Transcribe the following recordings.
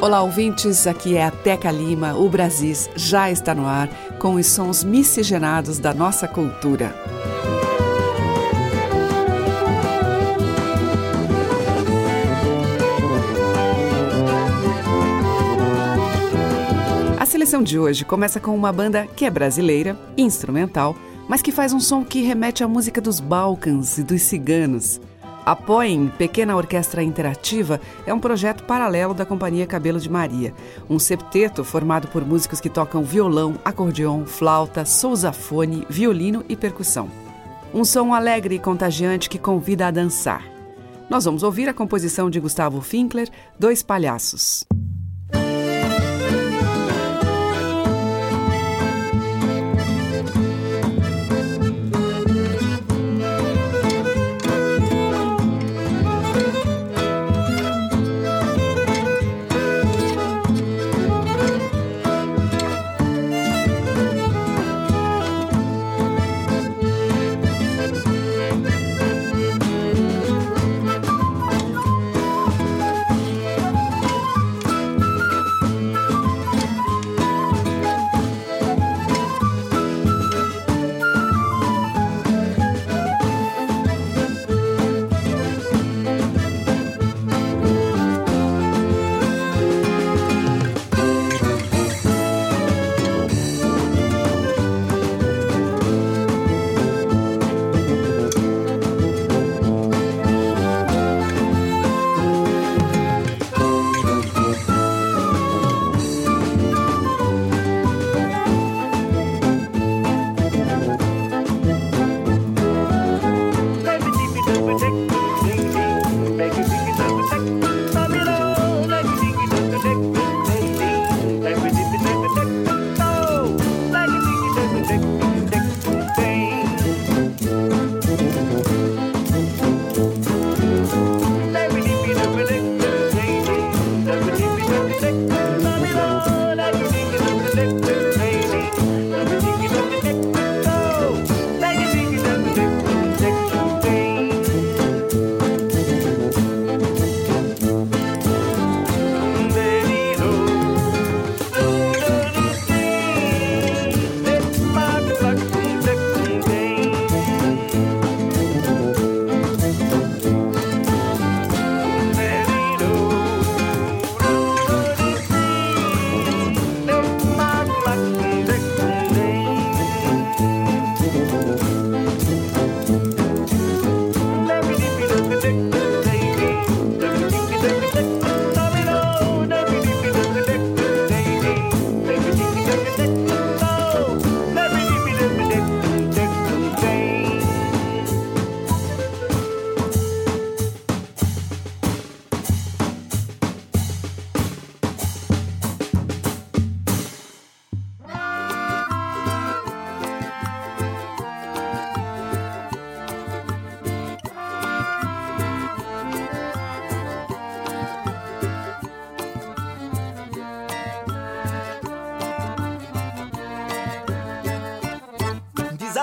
Olá, ouvintes. Aqui é a Teca Lima. O Brasis já está no ar com os sons miscigenados da nossa cultura. A seleção de hoje começa com uma banda que é brasileira, instrumental, mas que faz um som que remete à música dos Balcãs e dos ciganos. Apoiem Pequena Orquestra Interativa é um projeto paralelo da Companhia Cabelo de Maria, um septeto formado por músicos que tocam violão, acordeon, flauta, sousafone, violino e percussão. Um som alegre e contagiante que convida a dançar. Nós vamos ouvir a composição de Gustavo Finkler, Dois Palhaços.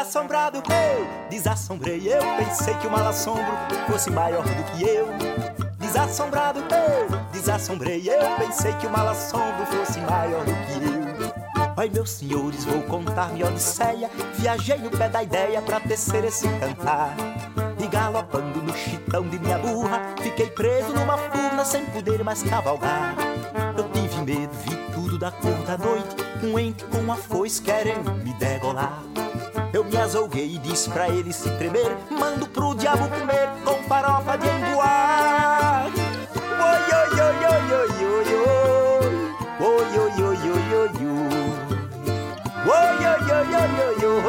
Desassombrado, eu desassombrei. Eu pensei que o mal assombro fosse maior do que eu. Desassombrado, eu desassombrei. Eu pensei que o mal assombro fosse maior do que eu. Ai, meus senhores, vou contar minha odisseia. Viajei no pé da ideia pra tecer esse cantar. E galopando no chitão de minha burra, fiquei preso numa furna sem poder mais cavalgar. Eu tive medo, vi tudo da cor da noite. Um ente com uma foice querendo me degolar. Eu me azouguei e disse pra ele se tremer Mando pro diabo comer com farofa de emboar Oi, oi, oi, oi, oi, oi, oi Oi, oi, oi, oi, oi, oi Oi, oi, oi, oi, oi, oi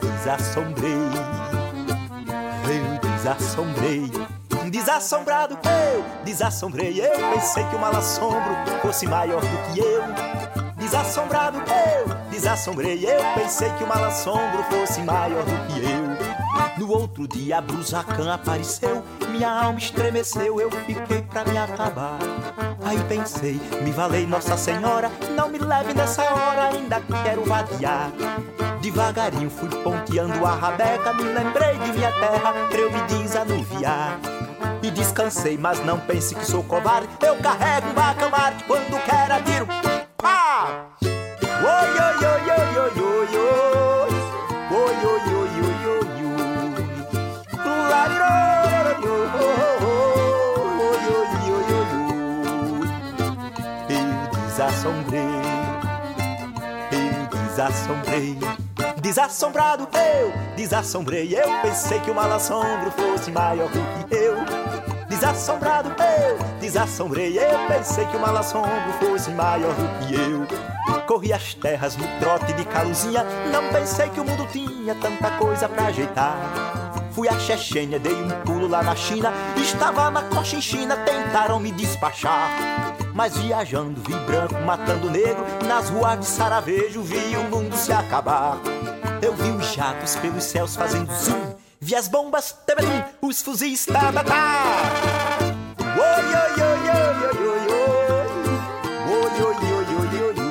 desassombrei Eu desassombrei Desassombrado eu desassombrei Eu pensei que o mal assombro fosse maior do que eu Desassombrado eu, desassombrei eu. Pensei que o mal assombro fosse maior do que eu. No outro dia a Brusacan apareceu, minha alma estremeceu, eu fiquei pra me acabar. Aí pensei, me valei Nossa Senhora, não me leve nessa hora, ainda quero vadiar. Devagarinho fui ponteando a rabeca, me lembrei de minha terra, pra eu me desanuviar. E descansei, mas não pense que sou covarde, eu carrego um bacamarte quando quero atiro. Desassombrado eu, desassombrei eu. Pensei que o mal assombro fosse maior do que eu. Desassombrado eu, desassombrei eu. Pensei que o mal assombro fosse maior do que eu. Corri as terras no trote de caluzinha. Não pensei que o mundo tinha tanta coisa pra ajeitar. Fui à Chechênia, dei um pulo lá na China. Estava na Cochinchina, tentaram me despachar. Mas viajando, vi branco matando negro. Nas ruas de Saravejo, vi o mundo se acabar. Eu vi os jatos pelos céus fazendo zoom. Vi as bombas, tebelim, os fuzis, tá, tá, tá. Oi, oi, oi, oi, oi, oi, oi. Oi, oi, oi, oi, oi, oi.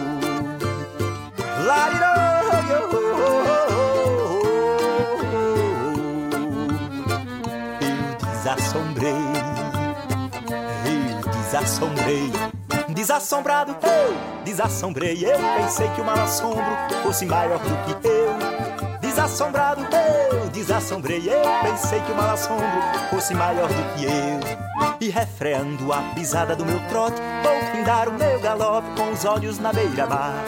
Eu desassombrei, eu desassombrei. Desassombrado eu, desassombrei eu. Pensei que o mal assombro fosse maior do que eu. Desassombrado eu, desassombrei eu. Pensei que o mal assombro fosse maior do que eu. E refreando a pisada do meu trote, vou findar o meu galope com os olhos na beira-mar.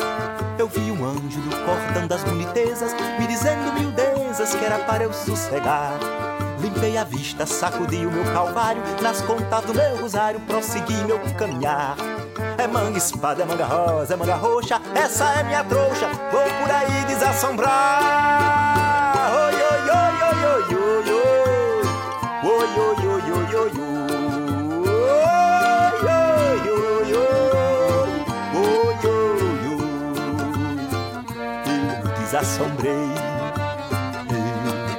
Eu vi um anjo do cordão das bonitezas me dizendo miudezas que era para eu sossegar. Limpei a vista, sacudi o meu calvário, nas contas do meu rosário, prossegui meu caminhar. É manga espada, é manga rosa, é manga roxa, essa é minha trouxa, vou por aí desassombar. Oi, oi, oi, oi, oi, oi, oi. Oi, oi, oi, oi, oi, oi. Eu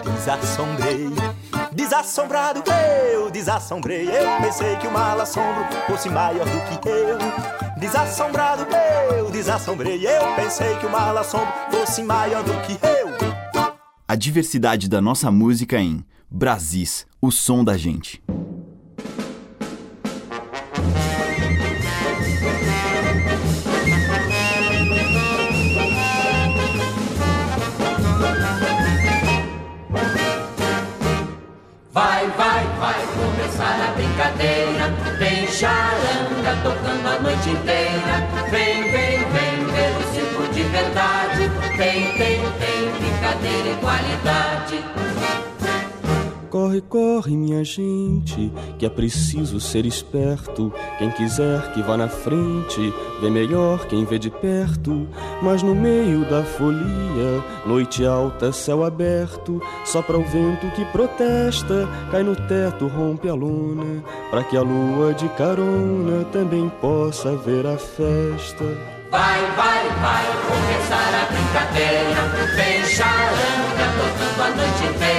eu desassombrei. Desassombrado eu, desassombrei eu. Pensei que o mal assombro fosse maior do que eu. Desassombrado eu, desassombrei eu. Pensei que o mal assombro fosse maior do que eu. A diversidade da nossa música em Brasis, o som da gente. Charanga tocando a noite inteira. Vem, vem, vem ver o circo de verdade. Tem, tem, tem brincadeira e qualidade. Corre, corre, minha gente, que é preciso ser esperto. Quem quiser que vá na frente, vê melhor quem vê de perto. Mas no meio da folia, noite alta, céu aberto, sopra o vento que protesta, cai no teto, rompe a lona, para que a lua de carona também possa ver a festa. Vai, vai, vai começar a brincadeira. Vem charanga tocando a noite inteira.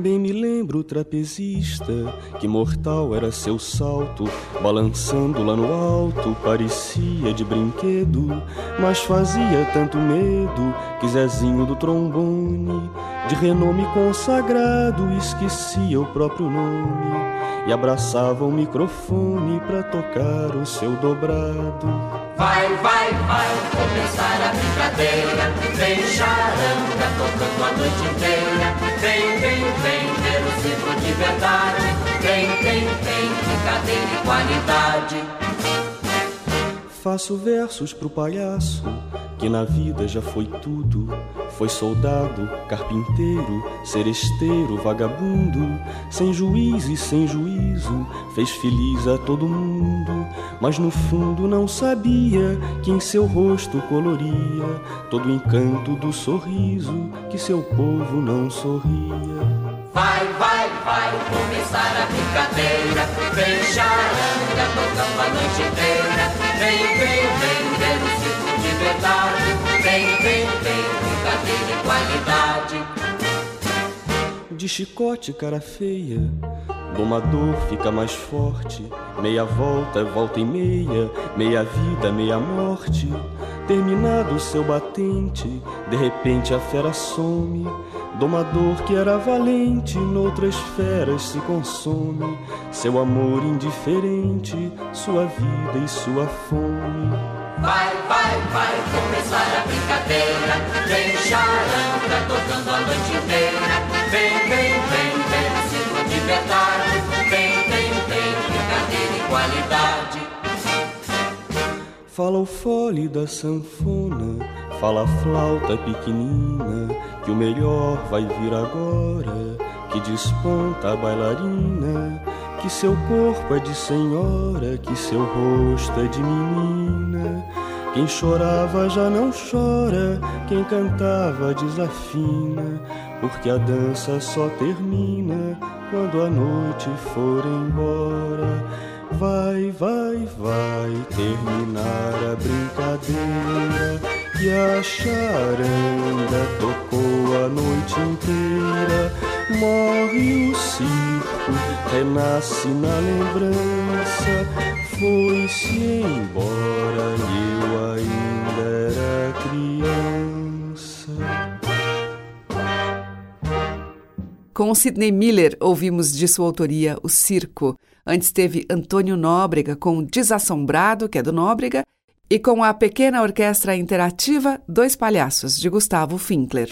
Bem me lembro o trapezista, que mortal era seu salto, balançando lá no alto, parecia de brinquedo, mas fazia tanto medo que Zezinho do trombone, de renome consagrado, esquecia o próprio nome e abraçava o microfone pra tocar o seu dobrado. Vai, vai, vai começar a brincadeira. Vem charanga tocando a noite inteira. Circo de verdade. Vem, vem, vem brincadeira e qualidade. Faço versos pro palhaço, que na vida já foi tudo. Foi soldado, carpinteiro, seresteiro, vagabundo, sem juiz e sem juízo, fez feliz a todo mundo, mas no fundo não sabia que em seu rosto coloria todo o encanto do sorriso que seu povo não sorria. Vai, vai, vai começar a brincadeira. Vem charanga tocando a noite inteira. Vem, vem, vem ver o circo de verdade. Vem, vem, vem, brincadeira de qualidade. De chicote, cara feia. Domador fica mais forte. Meia volta, volta e meia. Meia vida, meia morte. Terminado o seu batente, de repente a fera some. Domador que era valente, noutras feras se consome. Seu amor indiferente, sua vida e sua fome. Vai, vai, vai começar a brincadeira. Vem charanga tocando a noite inteira. Fala o fole da sanfona, fala a flauta pequenina, que o melhor vai vir agora, que desponta a bailarina, que seu corpo é de senhora, que seu rosto é de menina. Quem chorava já não chora, quem cantava desafina, porque a dança só termina quando a noite for embora. Vai, vai, vai terminar a brincadeira que a charanga tocou a noite inteira. Morre o circo, renasce na lembrança. Foi-se embora e eu ainda era criança. Com Sidney Miller, ouvimos de sua autoria O Circo. Antes teve Antônio Nóbrega com Desassombrado, que é do Nóbrega, e com a pequena orquestra interativa Dois Palhaços, de Gustavo Finkler.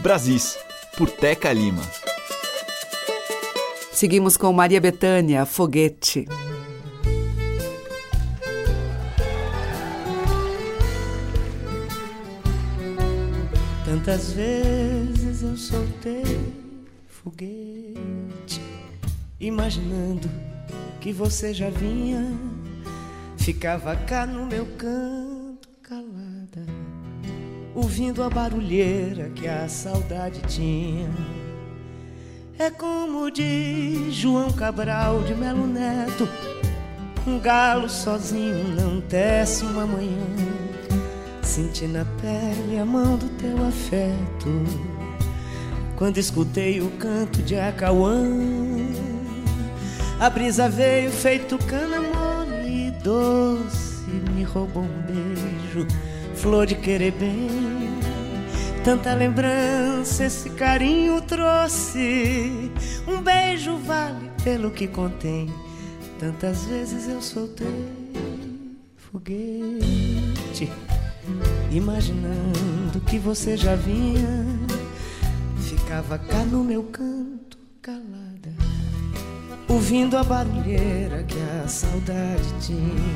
Brasis, por Teca Lima. Seguimos com Maria Bethânia, Foguete. Tantas vezes eu soltei foguete, imaginando que você já vinha, ficava cá no meu canto calada, ouvindo a barulheira que a saudade tinha. É como diz João Cabral de Melo Neto, um galo sozinho não tece uma manhã. Senti na pele a mão do teu afeto Quando escutei o canto de Acauã A brisa veio feito cana mole e doce Me roubou um beijo, flor de querer bem. Tanta lembrança esse carinho trouxe Um beijo vale pelo que contém. Tantas vezes eu soltei foguete Imaginando que você já vinha, ficava cá no meu canto calada, ouvindo a barulheira que a saudade tinha.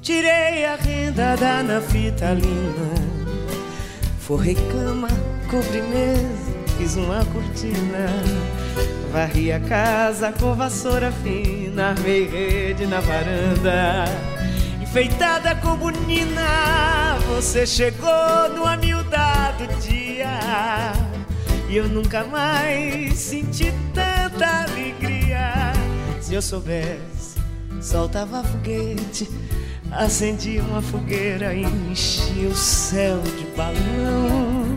Tirei a renda da nafitalina, forrei cama, cobri mesa, fiz uma cortina. Varri a casa com vassoura fina, armei rede na varanda enfeitada com bonina. Você chegou no amildado dia e eu nunca mais senti tanta alegria. Se eu soubesse, soltava foguete, acendia uma fogueira e enchia o céu de balão.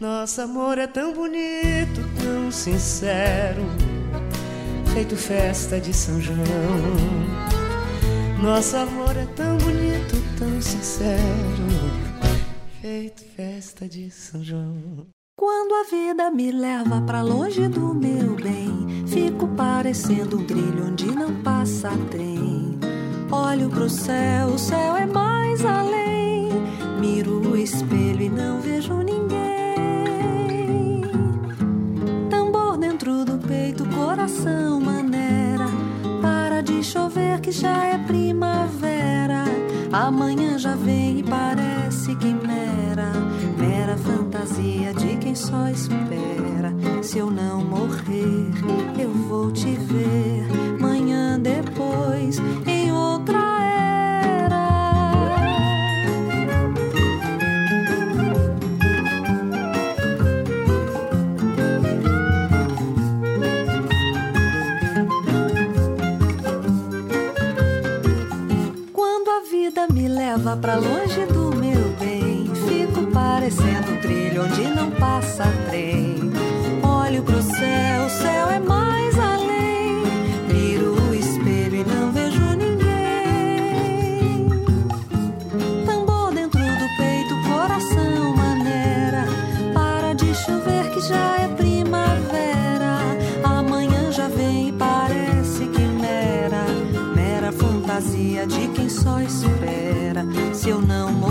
Nosso amor é tão bonito, tão sincero, feito festa de São João. Nosso amor é tão bonito, tão sincero, feito festa de São João. Quando a vida me leva para longe do meu bem, fico parecendo um trilho onde não passa trem. Olho pro céu, o céu é mais além. Miro o espelho e não vejo ninguém. Tambor dentro do peito, coração maneira. Para de chover que já é primavera. Amanhã já vem e parece quimera. Mera fantasia de quem só espera. Se eu não morrer, eu vou te ver. Manhã depois, leva para longe do eu não morrer.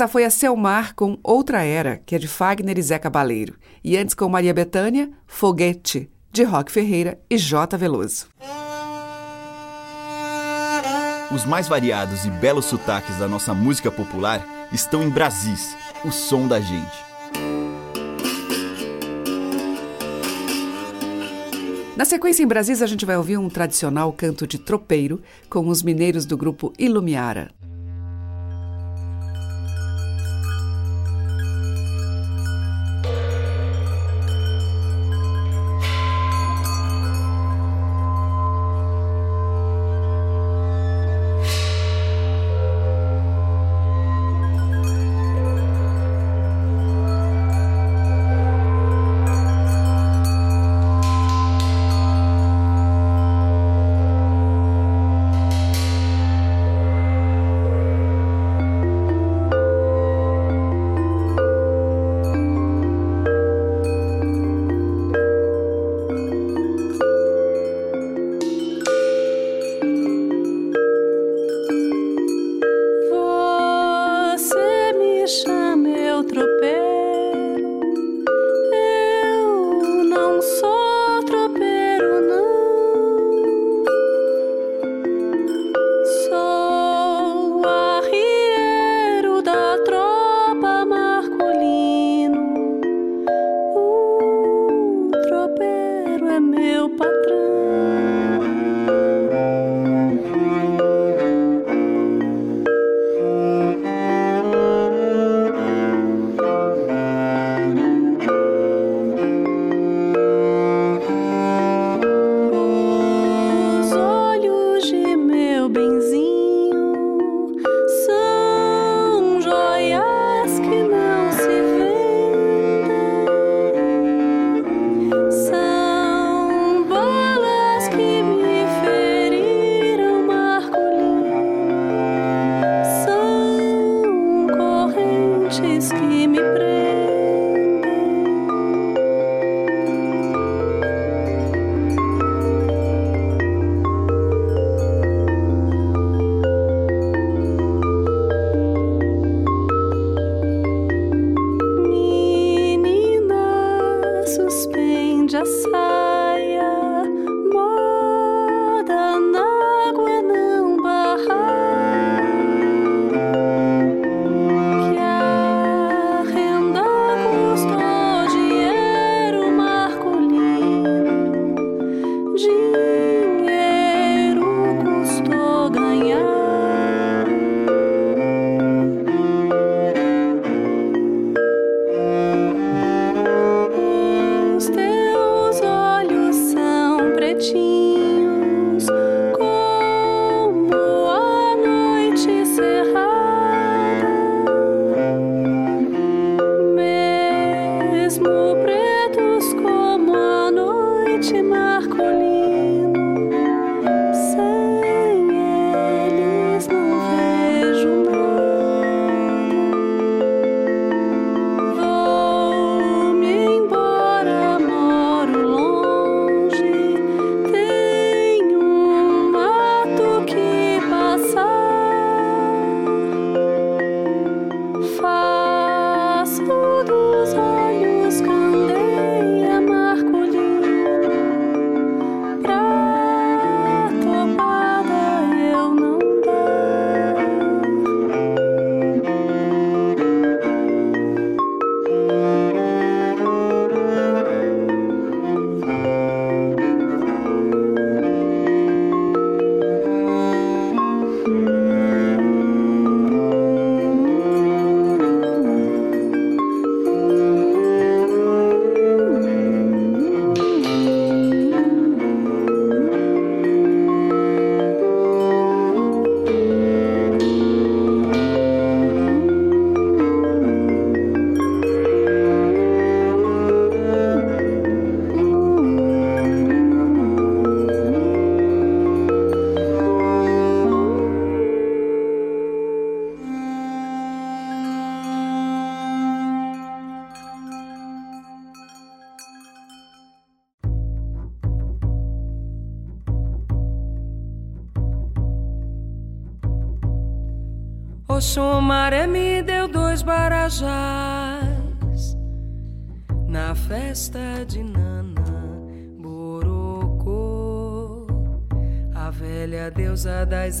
Essa foi a Selmar com Outra Era, que é de Fagner e Zé Cabaleiro. E antes com Maria Bethânia, Foguete, de Roque Ferreira e J. Veloso. Os mais variados e belos sotaques da nossa música popular estão em Brasis, o som da gente. Na sequência em Brasis, a gente vai ouvir um tradicional canto de tropeiro com os mineiros do grupo Ilumiara.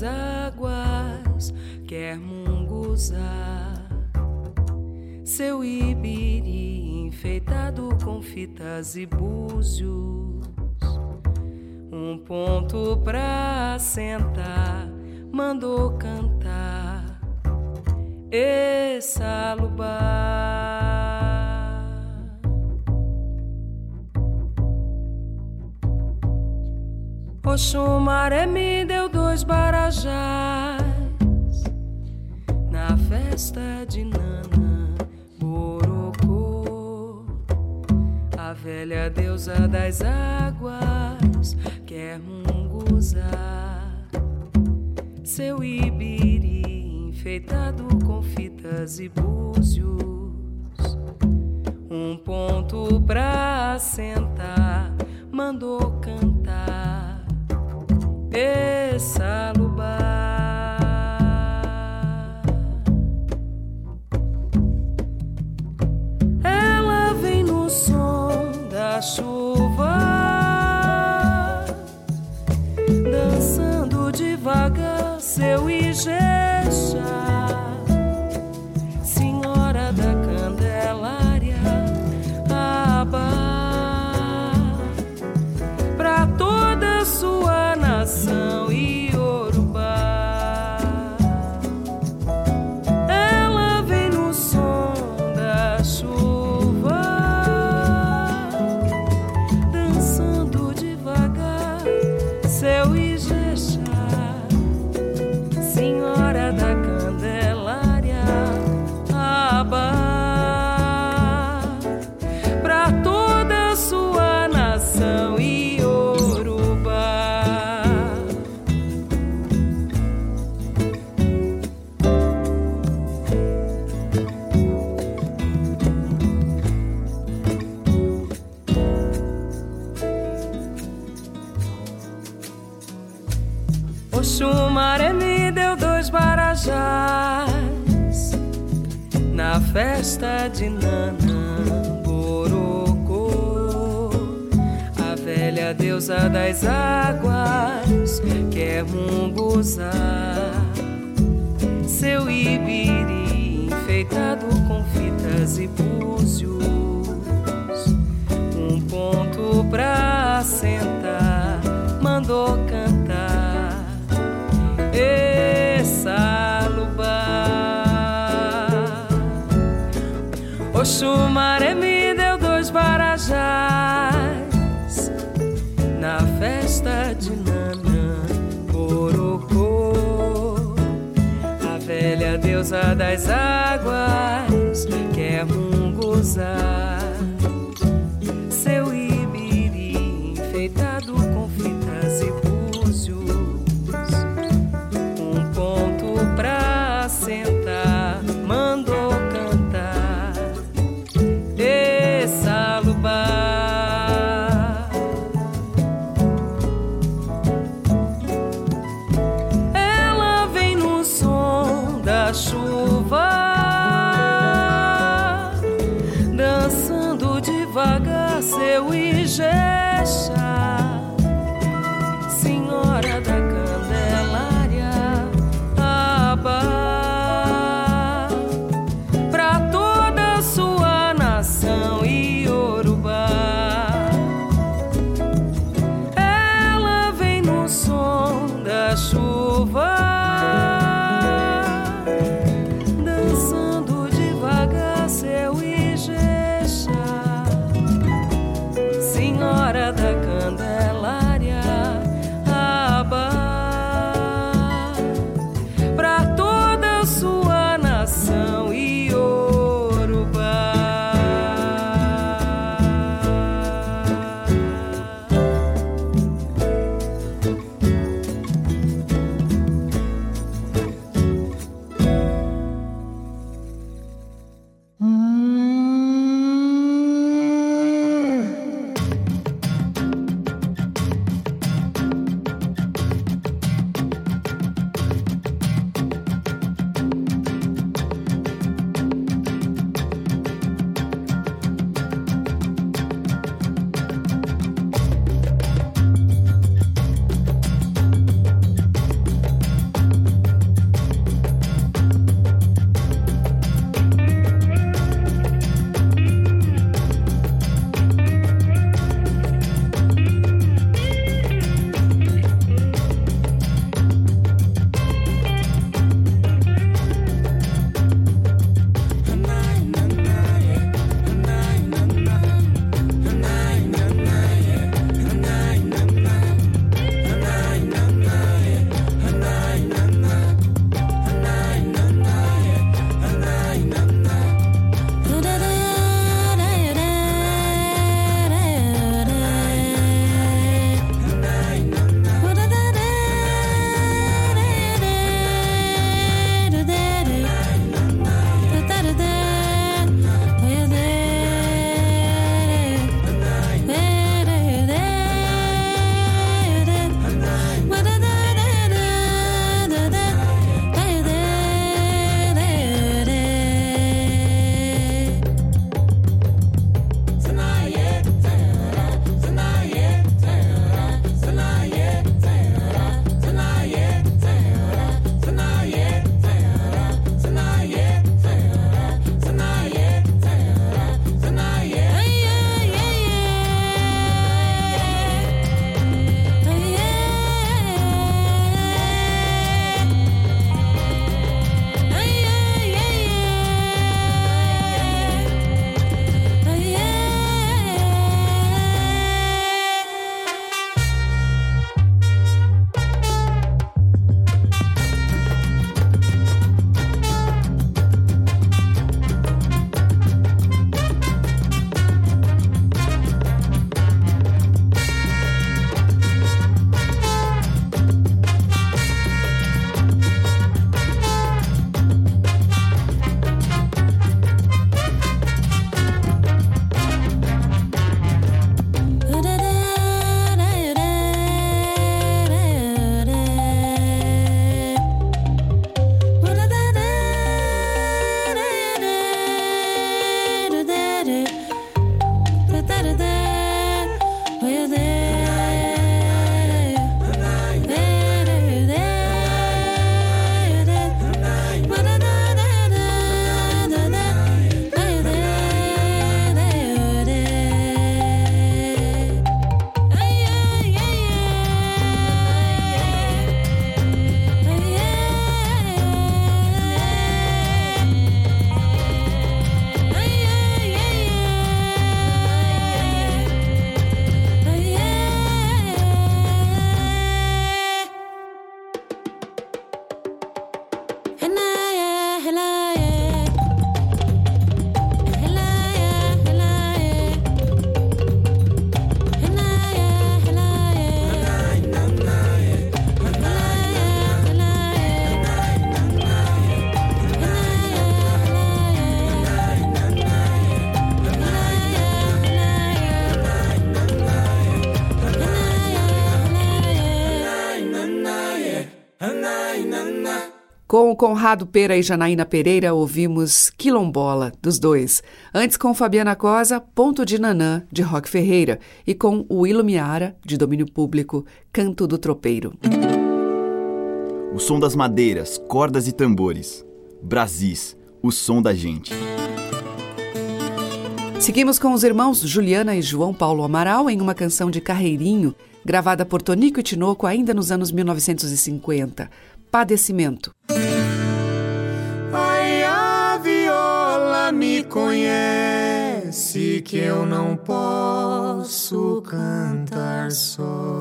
I. quando Sumaré me deu dois barajás na festa de Nanã Corocô. A velha deusa das águas quer um gozar. Com Conrado Pera e Janaína Pereira, ouvimos Quilombola, dos dois. Antes, com Fabiana Cosa, Ponto de Nanã, de Roque Ferreira. E com o Ilumiara, de domínio público, Canto do Tropeiro. O som das madeiras, cordas e tambores. Brasis, o som da gente. Seguimos com os irmãos Juliana e João Paulo Amaral em uma canção de Carreirinho, gravada por Tonico e Tinoco ainda nos anos 1950 padecimento. Ai, a viola me conhece que eu não posso cantar só.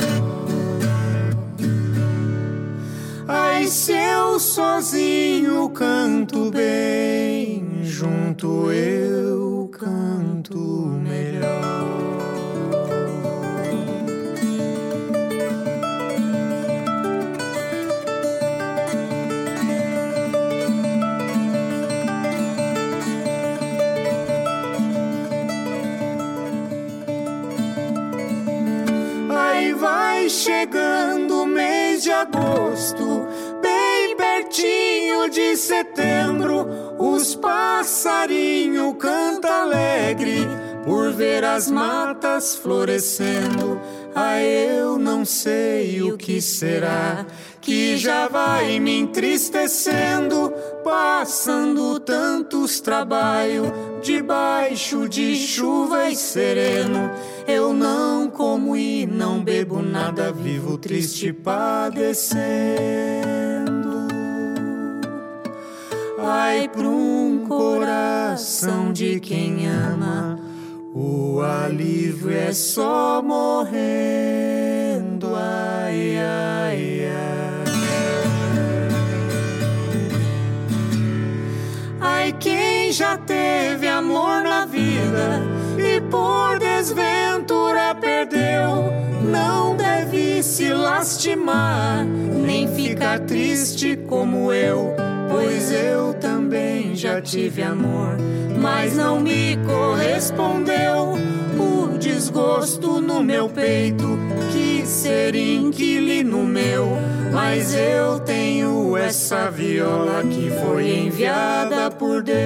Ai, se eu sozinho canto bem, junto eu canto melhor. Chegando o mês de agosto, bem pertinho de setembro, os passarinhos cantam alegre por ver as matas florescendo. Ah, eu não sei o que será que já vai me entristecendo, passando tantos trabalhos debaixo de chuva e sereno. Eu não como e não bebo nada, vivo triste padecendo. Ai, pra um coração de quem ama, o alívio é só morrendo. Ai, ai. Quem já teve amor na vida e por desventura perdeu, não deve se lastimar, nem ficar triste como eu, pois eu também já tive amor, mas não me correspondeu. O desgosto no meu peito, quis ser inquilino meu mas eu tenho essa viola que foi enviada por Deus.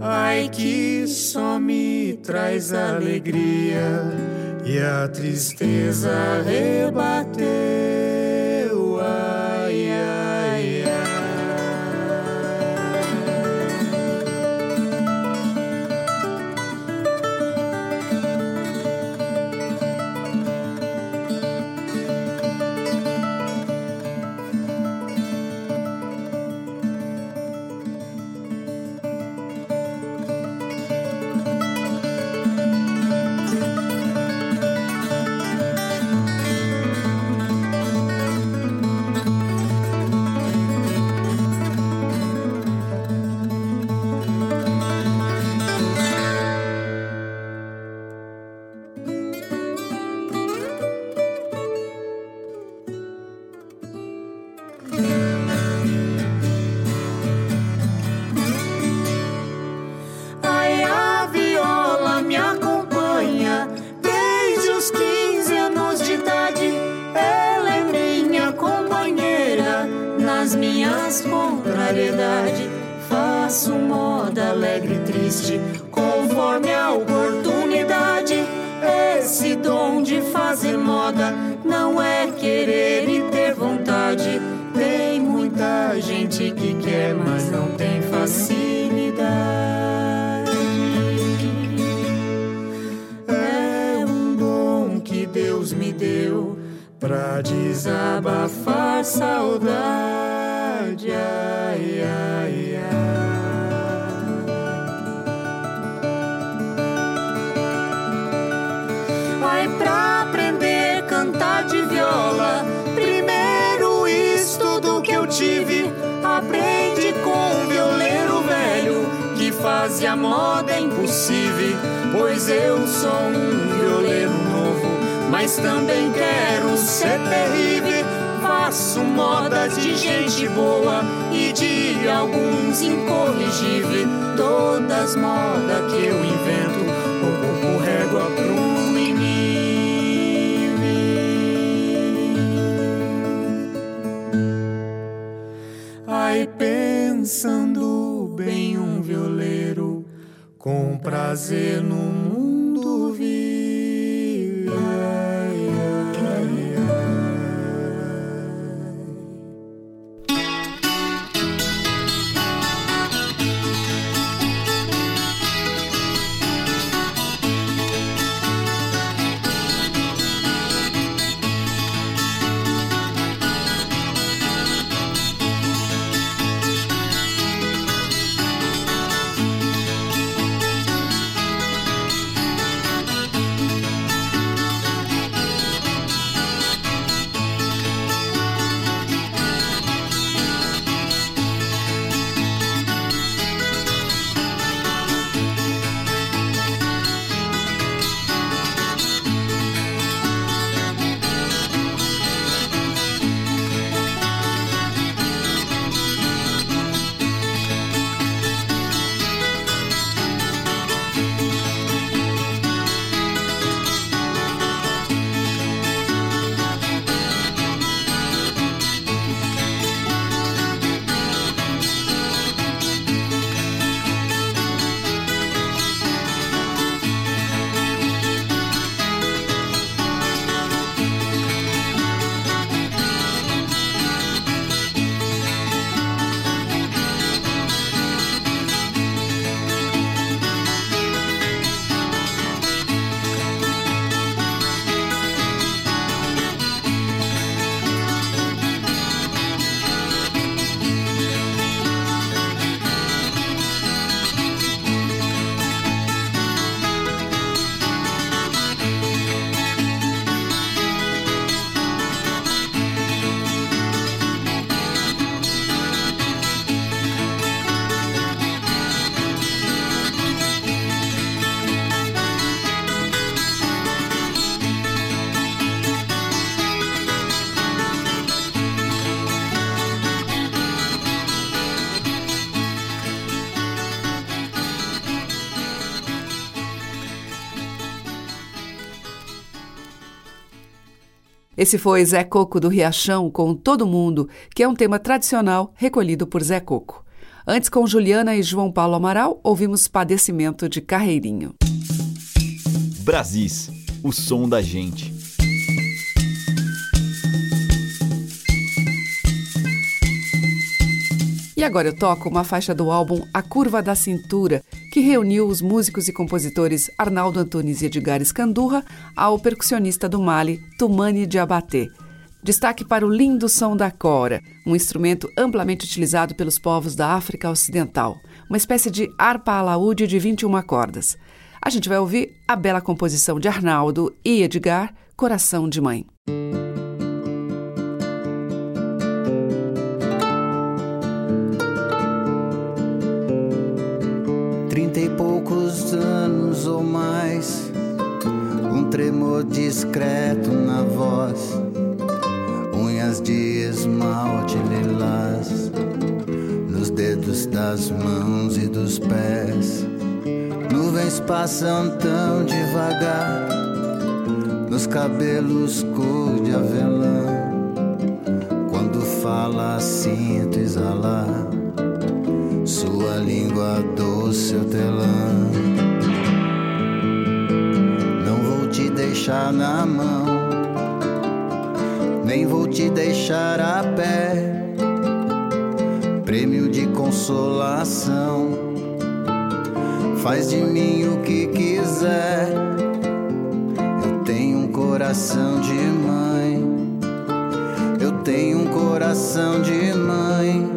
Ai, que só me traz alegria e a tristeza rebateu. Esse foi Zé Coco do Riachão com Todo Mundo, que é um tema tradicional recolhido por Zé Coco. Antes, com Juliana e João Paulo Amaral, ouvimos Padecimento de Carreirinho. Brasis, o som da gente. E agora eu toco uma faixa do álbum A Curva da Cintura, que reuniu os músicos e compositores Arnaldo Antunes e Edgar Escandurra ao percussionista do Mali, Tumani Diabaté. Destaque para o lindo som da cora, um instrumento amplamente utilizado pelos povos da África Ocidental, uma espécie de harpa alaúde de 21 cordas. A gente vai ouvir a bela composição de Arnaldo e Edgar, Coração de Mãe. Trinta e poucos anos ou mais, um tremor discreto na voz, unhas de esmalte lilás, nos dedos das mãos e dos pés. Nuvens passam tão devagar, nos cabelos cor de avelã. Quando fala, sinto exalar sua língua doce hortelã. Não vou te deixar na mão, nem vou te deixar a pé. Prêmio de consolação, faz de mim o que quiser. Eu tenho um coração de mãe, eu tenho um coração de mãe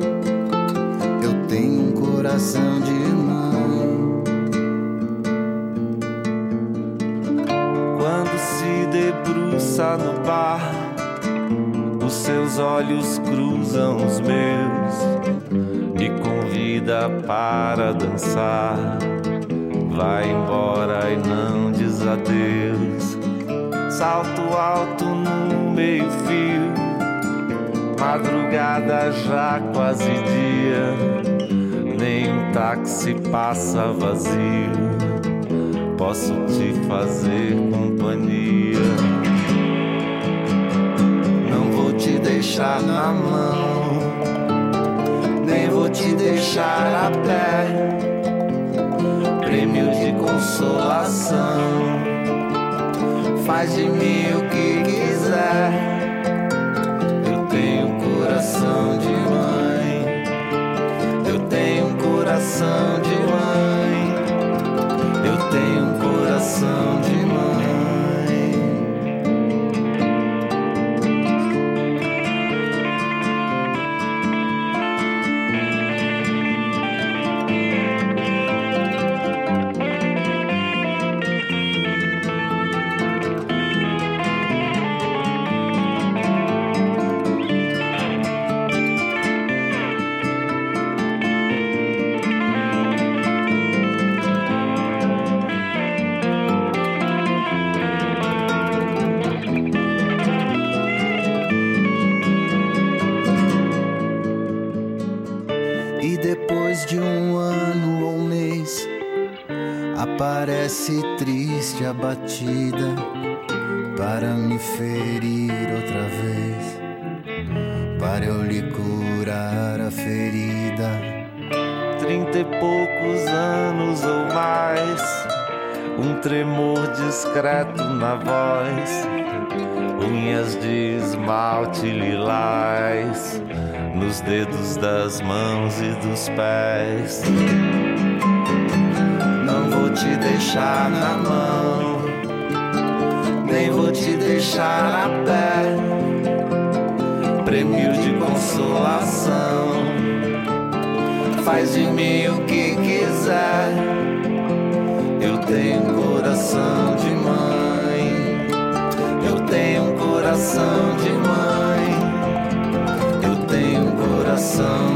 coração de mãe. Quando se debruça no bar, os seus olhos cruzam os meus, me convida para dançar. Vai embora e não diz adeus. Salto alto no meio-fio, madrugada já quase dia nem táxi passa vazio. Posso te fazer companhia. Não vou te deixar na mão, nem vou te deixar a pé. Prêmio consolação. Faz de mim o que quiser. Eu tenho coração de mãe. Coração batida para me ferir outra vez, para eu lhe curar a ferida. Trinta e poucos anos ou mais, um tremor discreto na voz, unhas de esmalte lilás nos dedos das mãos e dos pés. Te deixar na mão nem vou te deixar a pé. Prêmio de consolação, faz de mim o que quiser. Eu tenho um coração de mãe, eu tenho um coração de mãe, eu tenho um coração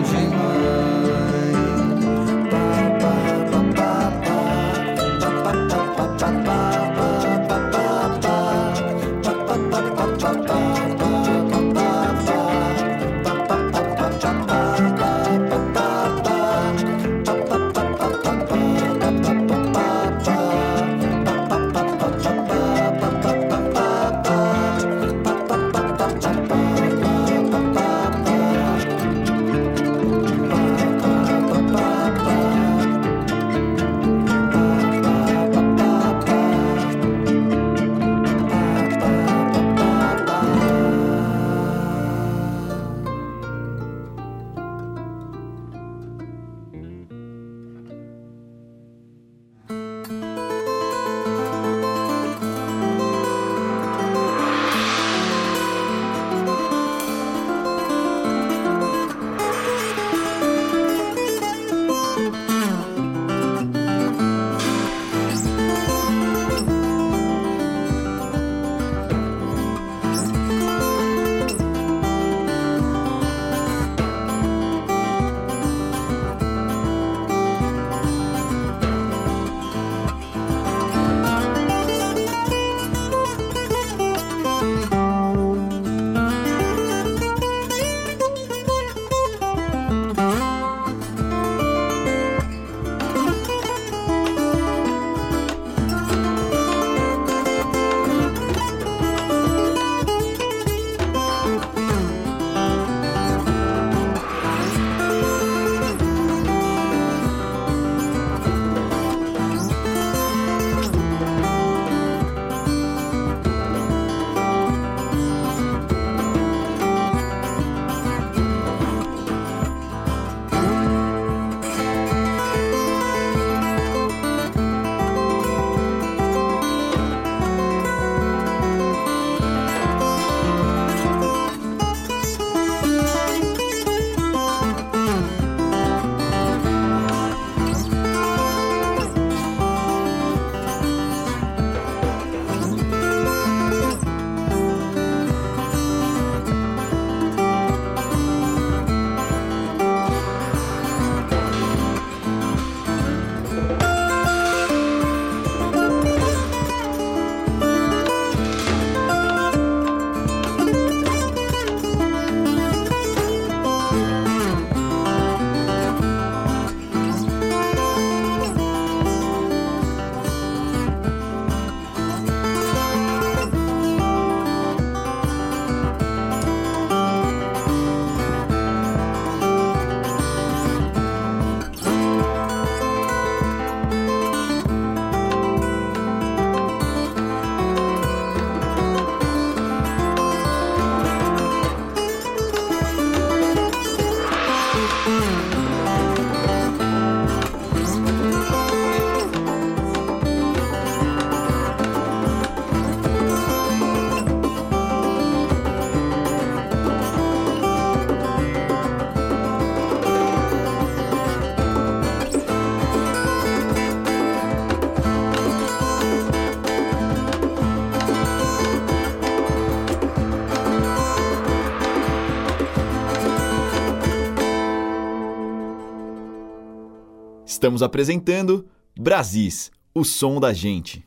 Estamos apresentando Brasis, o som da gente.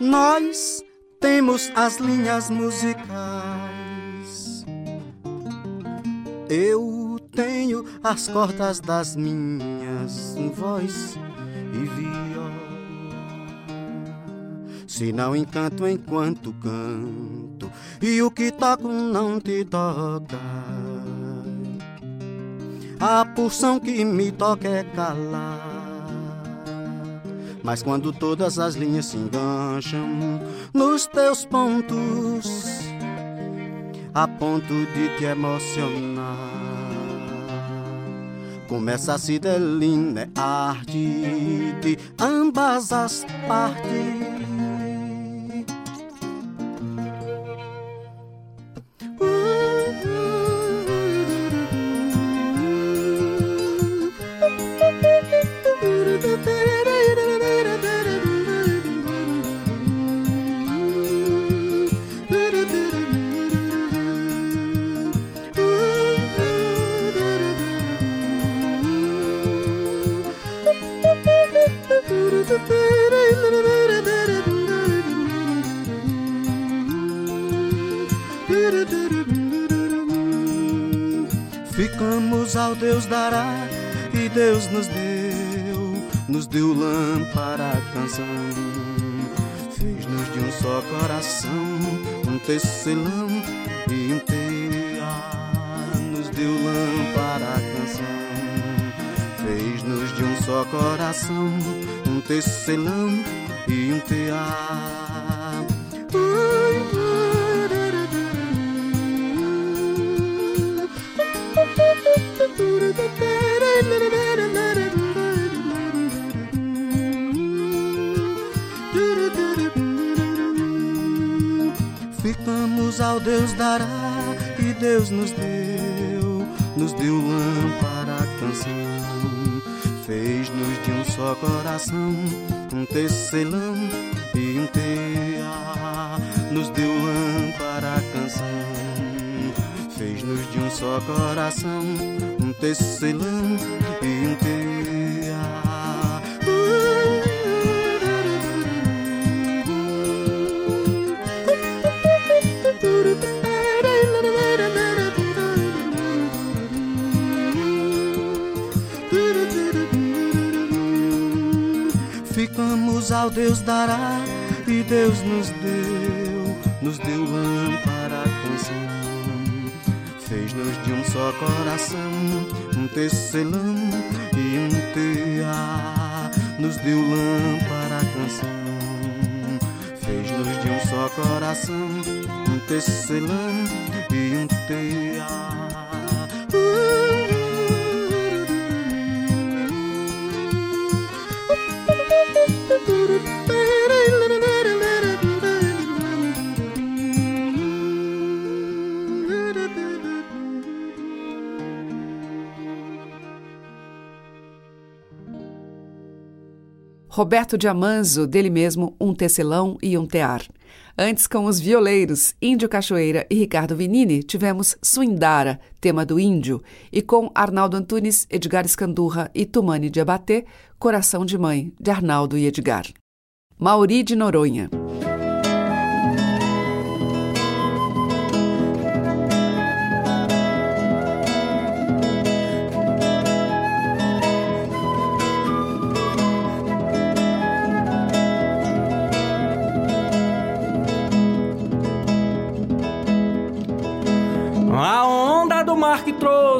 Nós temos as linhas musicais. Eu tenho as cordas das minhas voz e viola. Se não encanto enquanto canto, e o que toco não te toca. A pulsão que me toca é calar. Mas quando todas as linhas se engancham nos teus pontos, a ponto de te emocionar, começa a se delinear de ambas as partes. Deus dará e Deus nos deu, nos deu lâmpada a canção. Fez-nos de um só coração, um tecelão e um tear. Nos deu lâmpada a canção. Fez-nos de um só coração, um tecelão e um tear. Deus dará e Deus nos deu, nos deu lâmpada a canção, fez-nos de um só coração, um tecelão e um tear, nos deu lâmpada a canção, fez-nos de um só coração, um tecelão e um tear. Ao Deus dará e Deus nos deu, nos deu lâmpada canção. Fez-nos de um só coração, um tecelão e um tear. Nos deu lâmpada canção. Fez-nos de um só coração, um tecelão e um tear. Roberto Diamanzo, dele mesmo, Um Tecelão e Um Tear. Antes, com os violeiros Índio Cachoeira e Ricardo Vinini, tivemos Suindara, tema do Índio, e com Arnaldo Antunes, Edgar Escandurra e Tumani de Abatê, Coração de Mãe, de Arnaldo e Edgar. Mauri de Noronha.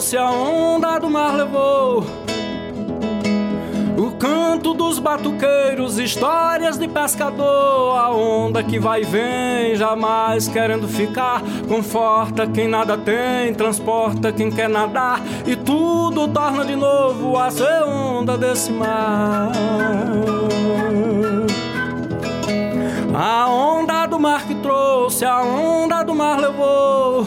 Trouxe, a onda do mar levou. O canto dos batuqueiros, histórias de pescador. A onda que vai e vem, jamais querendo ficar. Conforta quem nada tem, transporta quem quer nadar. E tudo torna de novo a ser onda desse mar. A onda do mar que trouxe, a onda do mar levou.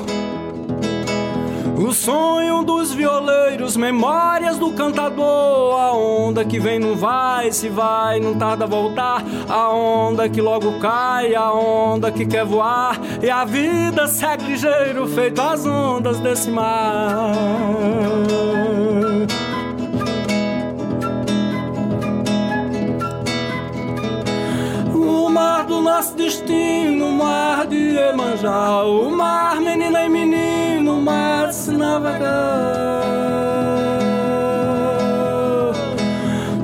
O sonho dos violeiros, memórias do cantador. A onda que vem não vai, se vai, não tarda a voltar. A onda que logo cai, a onda que quer voar. E a vida segue ligeiro, feito as ondas desse mar. mar do nosso destino, o mar de Emanjá, o mar, menina e menino, o mar se navegar.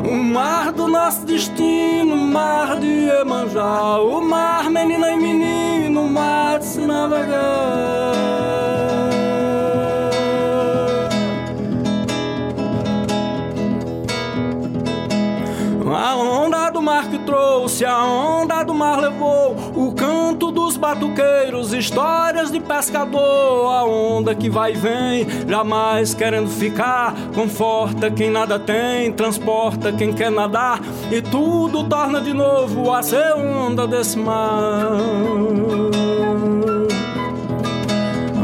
O mar do nosso destino, o mar de Emanjá, o mar, menina e menino, o mar de se navegar. trouxe a onda do mar levou o canto dos batuqueiros, histórias de pescador, a onda que vai e vem, jamais querendo ficar, conforta quem nada tem, transporta quem quer nadar e tudo torna de novo a ser onda desse mar.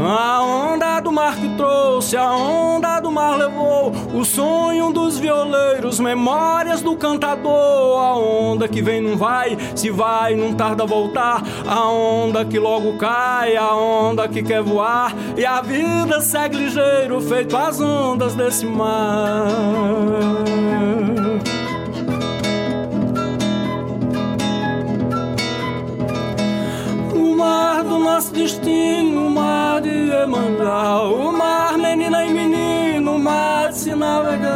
A onda do mar que trouxe, a onda do mar levou o sonho dos violeiros, memórias do cantador. A onda que vem não vai, se vai não tarda a voltar. A onda que logo cai, a onda que quer voar. E a vida segue ligeiro, feito as ondas desse mar. mar do nosso destino, o mar de Iemanjá, o mar, menina e menino, o mar se navegar.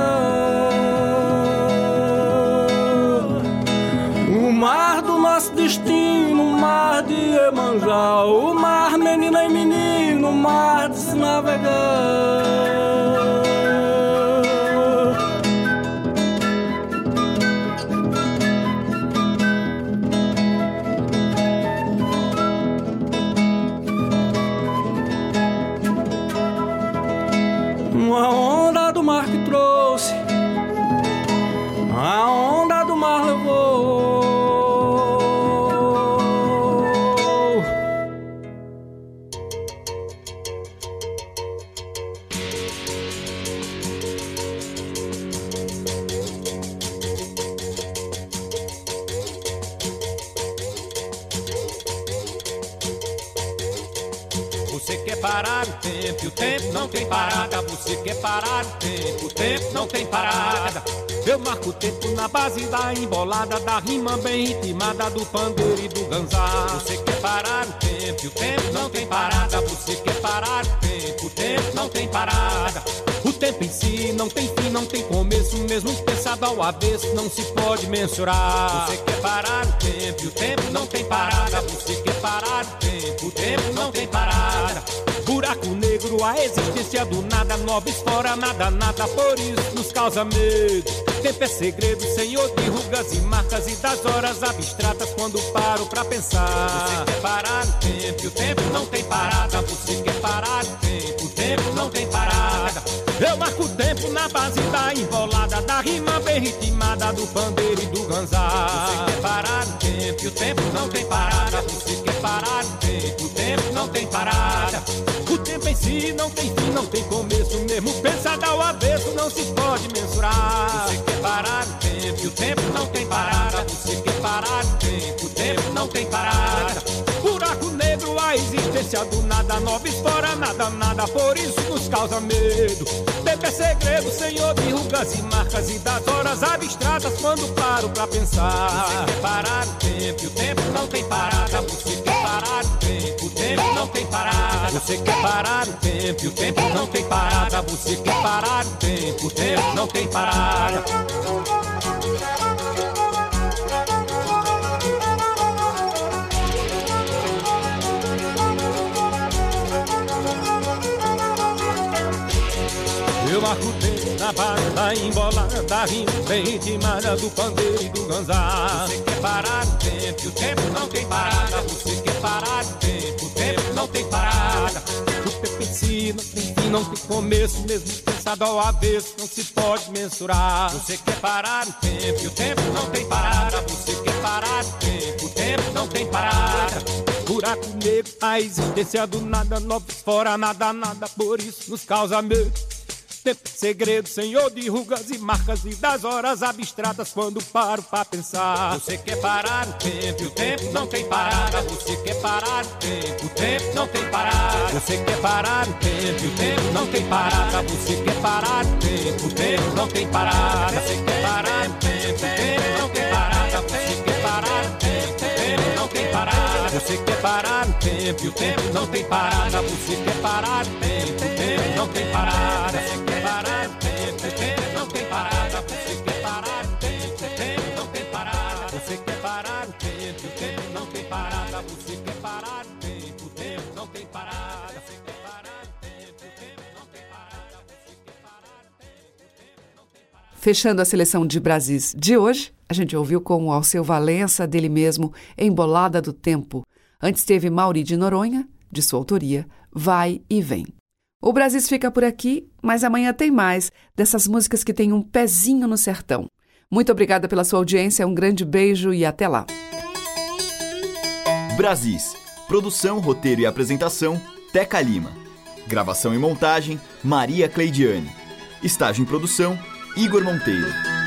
O mar do nosso destino, o mar de Iemanjá, o mar, menina e menino, o mar de se navegar. Eu marco o tempo na base da embolada, da rima bem ritmada, do pandeiro e do ganzá. Você quer parar o tempo, o tempo não tem parada. Você quer parar o tempo, o tempo não tem parada. O tempo em si não tem fim, não tem começo, mesmo pensado ao avesso, não se pode mensurar. Você quer parar o tempo, o tempo não tem parada. Você quer parar o tempo, o tempo não tem parada. Buraco negro, a existência do nada, nobres fora, nada, nada, por isso nos causa medo. Tempo é segredo, senhor de rugas e marcas e das horas abstratas quando paro pra pensar. Você quer parar o tempo, o tempo não tem parada. Você quer parar o tempo, o tempo não tem parada. Eu marco o tempo na base da enrolada, da rima bem ritmada, do pandeiro e do ganzá. Você quer parar o tempo, o tempo não tem parada. Você quer parar o tempo, o tempo não tem parada. Não tem fim, não tem começo, mesmo pensado ao avesso, não se pode mensurar. Você quer parar o tempo, e o tempo não tem parada. Você quer parar o tempo, o tempo não tem parada. Buraco negro, a existência do nada, nova fora, nada, nada, por isso nos causa medo. Tempo é segredo, senhor de rugas e marcas e das horas abstratas quando paro pra pensar. Você quer parar o tempo, e o tempo não tem parada. Você parar o tempo, o tempo não tem parada. Você quer parar o tempo, o tempo não tem parada. Você quer parar o tempo, o tempo não tem parada. Eu arcutei na banda embolada, rindo bem ritmada do pandeiro e do ganzá. Você quer parar o tempo, e o tempo não tem parada. Você quer parar o tempo, o tempo não tem parada. O tempo em si não tem fim, não tem começo, mesmo pensado ao avesso, não se pode mensurar. Você quer parar o tempo, e o tempo não tem parada. Você quer parar o tempo, o tempo não tem parada. Buraco buraco negro. A existência do nada, novos fora nada, nada, por isso nos causa medo. Tempo segredo, senhor de rugas e marcas e das horas abstratas quando paro pra pensar. Você quer parar o tempo e o tempo não tem parada. Você quer parar o tempo, o tempo não tem parada. Você quer parar o tempo e o tempo não tem parada. Você quer parar o tempo, o tempo não tem parada. Você quer parar o tempo, o tempo não tem parada. Você quer parar o tempo, o tempo não tem parada. Você quer parar o tempo e o tempo não tem parada. Você quer parar o tempo, o tempo não tem parada. Fechando a seleção de Brasis de hoje, a gente ouviu com o Alceu Valença, dele mesmo, Embolada do Tempo. Antes teve Mauri de Noronha, de sua autoria, Vai e Vem. O Brasis fica por aqui, mas amanhã tem mais dessas músicas que têm um pezinho no sertão. Muito obrigada pela sua audiência, um grande beijo e até lá. Brasis. Produção, roteiro e apresentação, Teca Lima. Gravação e montagem, Maria Cleidiane. Estágio em produção, Igor Monteiro.